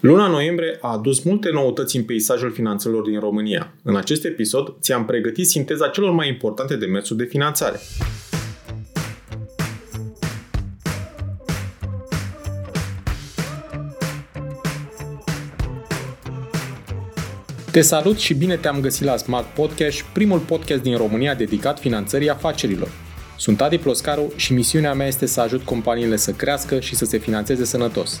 Luna noiembrie a adus multe noutăți în peisajul finanțelor din România. În acest episod ți-am pregătit sinteza celor mai importante demersuri de finanțare. Te salut și bine te-am găsit la Smart Podcast, primul podcast din România dedicat finanțării afacerilor. Sunt Adi Ploscaru și misiunea mea este să ajut companiile să crească și să se finanțeze sănătos.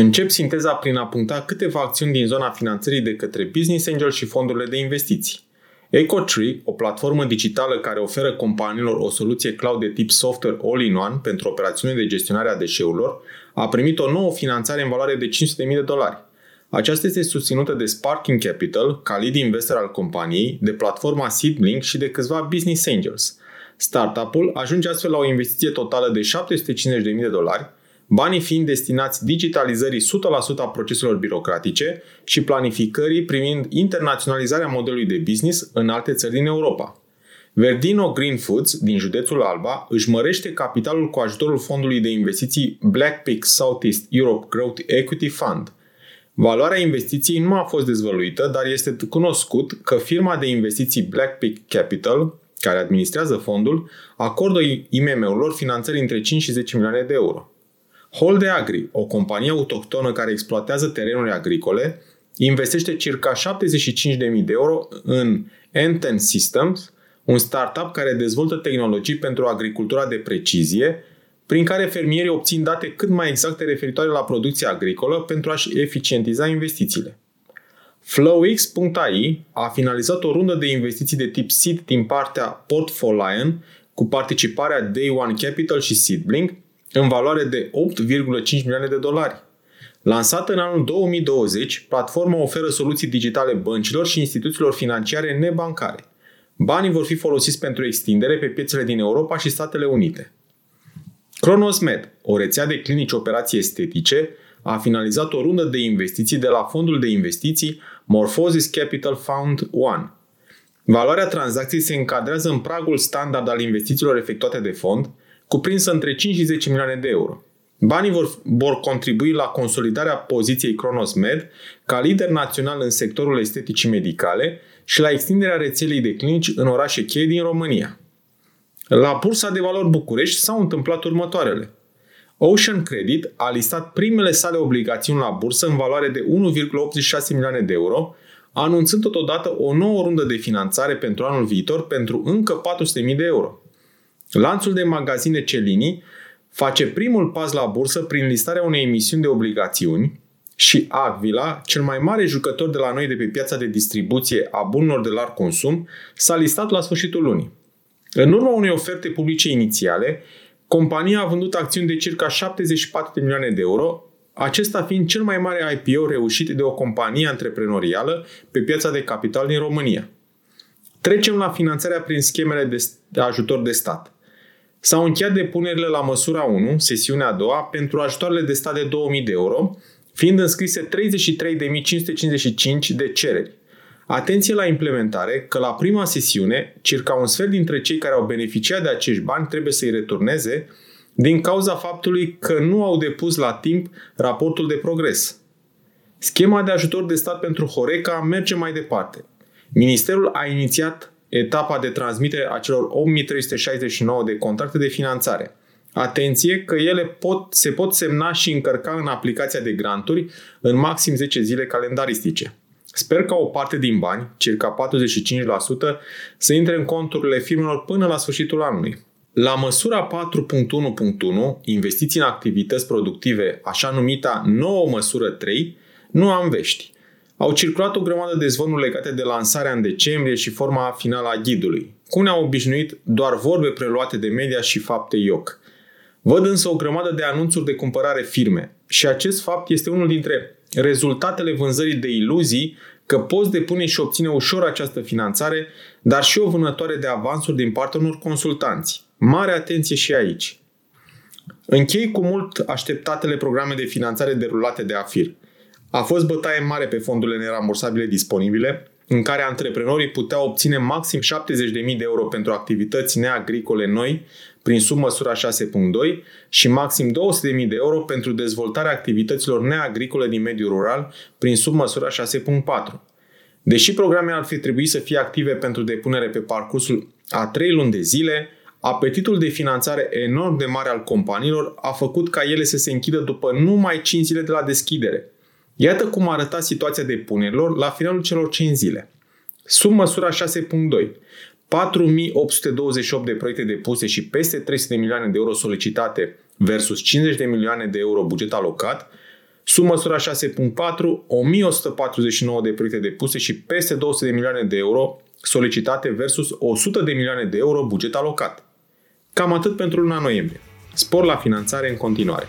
Încep sinteza prin a puncta câteva acțiuni din zona finanțării de către Business Angel și fondurile de investiții. EcoTree, o platformă digitală care oferă companiilor o soluție cloud de tip software all-in-one pentru operațiune de gestionare a deșeurilor, a primit o nouă finanțare în valoare de 500.000 de dolari. Aceasta este susținută de Sparking Capital, ca lead investor al companiei, de platforma Seedlink și de câțiva business angels. Startup-ul ajunge astfel la o investiție totală de 750.000 de dolari, banii fiind destinați digitalizării 100% a proceselor birocratice și planificării primind internaționalizarea modelului de business în alte țări din Europa. Verdino Green Foods din județul Alba își mărește capitalul cu ajutorul fondului de investiții Blackpick Southeast Europe Growth Equity Fund. Valoarea investiției nu a fost dezvăluită, dar este cunoscut că firma de investiții Blackpick Capital, care administrează fondul, acordă IMM-urilor finanțări între 5 și 10 milioane de euro. Holde Agri, o companie autohtonă care exploatează terenuri agricole, investește circa 75.000 de euro în Enten Systems, un startup care dezvoltă tehnologii pentru agricultura de precizie, prin care fermierii obțin date cât mai exacte referitoare la producția agricolă pentru a-și eficientiza investițiile. FlowX.ai a finalizat o rundă de investiții de tip seed din partea Portfolion cu participarea Day One Capital și Seedblink, în valoare de 8,5 milioane de dolari. Lansată în anul 2020, platforma oferă soluții digitale băncilor și instituțiilor financiare nebancare. Banii vor fi folosiți pentru extindere pe piețele din Europa și Statele Unite. Cronosmed, o rețea de clinici operații estetice, a finalizat o rundă de investiții de la fondul de investiții Morphosis Capital Fund 1. Valoarea tranzacției se încadrează în pragul standard al investițiilor efectuate de fond, cuprinsă între 5 și 10 milioane de euro. Banii vor, vor contribui la consolidarea poziției Cronos Med ca lider național în sectorul esteticii medicale și la extinderea rețelei de clinici în orașe cheie din România. La Bursa de Valori București s-au întâmplat următoarele. Ocean Credit a listat primele sale obligațiuni la bursă în valoare de 1,86 milioane de euro, anunțând totodată o nouă rundă de finanțare pentru anul viitor pentru încă 400.000 de euro. Lanțul de magazine Celini face primul pas la bursă prin listarea unei emisiuni de obligațiuni și Agvila, cel mai mare jucător de la noi de pe piața de distribuție a bunurilor de larg consum, s-a listat la sfârșitul lunii. În urma unei oferte publice inițiale, compania a vândut acțiuni de circa 74 de milioane de euro, acesta fiind cel mai mare IPO reușit de o companie antreprenorială pe piața de capital din România. Trecem la finanțarea prin schemele de ajutor de stat. S-au încheiat depunerile la măsura 1, sesiunea a doua, pentru ajutoarele de stat de 2000 de euro, fiind înscrise 33.555 de cereri. Atenție la implementare că la prima sesiune, circa un sfert dintre cei care au beneficiat de acești bani trebuie să-i returneze din cauza faptului că nu au depus la timp raportul de progres. Schema de ajutor de stat pentru Horeca merge mai departe. Ministerul a inițiat etapa de transmitere a celor 8369 de contracte de finanțare. Atenție că ele pot, se pot semna și încărca în aplicația de granturi în maxim 10 zile calendaristice. Sper ca o parte din bani, circa 45%, să intre în conturile firmelor până la sfârșitul anului. La măsura 4.1.1, investiții în activități productive, așa numita nouă măsură 3, nu am vești. Au circulat o grămadă de zvonuri legate de lansarea în decembrie și forma finală a ghidului. Cum ne-au obișnuit doar vorbe preluate de media și fapte ioc. Văd însă o grămadă de anunțuri de cumpărare firme și acest fapt este unul dintre rezultatele vânzării de iluzii că poți depune și obține ușor această finanțare, dar și o vânătoare de avansuri din partea unor consultanți. Mare atenție și aici! Închei cu mult așteptatele programe de finanțare derulate de AFIR. A fost bătaie mare pe fondurile nerambursabile disponibile, în care antreprenorii puteau obține maxim 70.000 de euro pentru activități neagricole noi prin submăsura 6.2 și maxim 200.000 de euro pentru dezvoltarea activităților neagricole din mediul rural prin submăsura 6.4. Deși programele ar fi trebuit să fie active pentru depunere pe parcursul a 3 luni de zile, apetitul de finanțare enorm de mare al companiilor a făcut ca ele să se închidă după numai 5 zile de la deschidere. Iată cum arăta situația depunerilor la finalul celor 5 zile. Sub măsura 6.2, 4828 de proiecte depuse și peste 300 de milioane de euro solicitate versus 50 de milioane de euro buget alocat, sub măsura 6.4, 1149 de proiecte depuse și peste 200 de milioane de euro solicitate versus 100 de milioane de euro buget alocat. Cam atât pentru luna noiembrie. Spor la finanțare în continuare.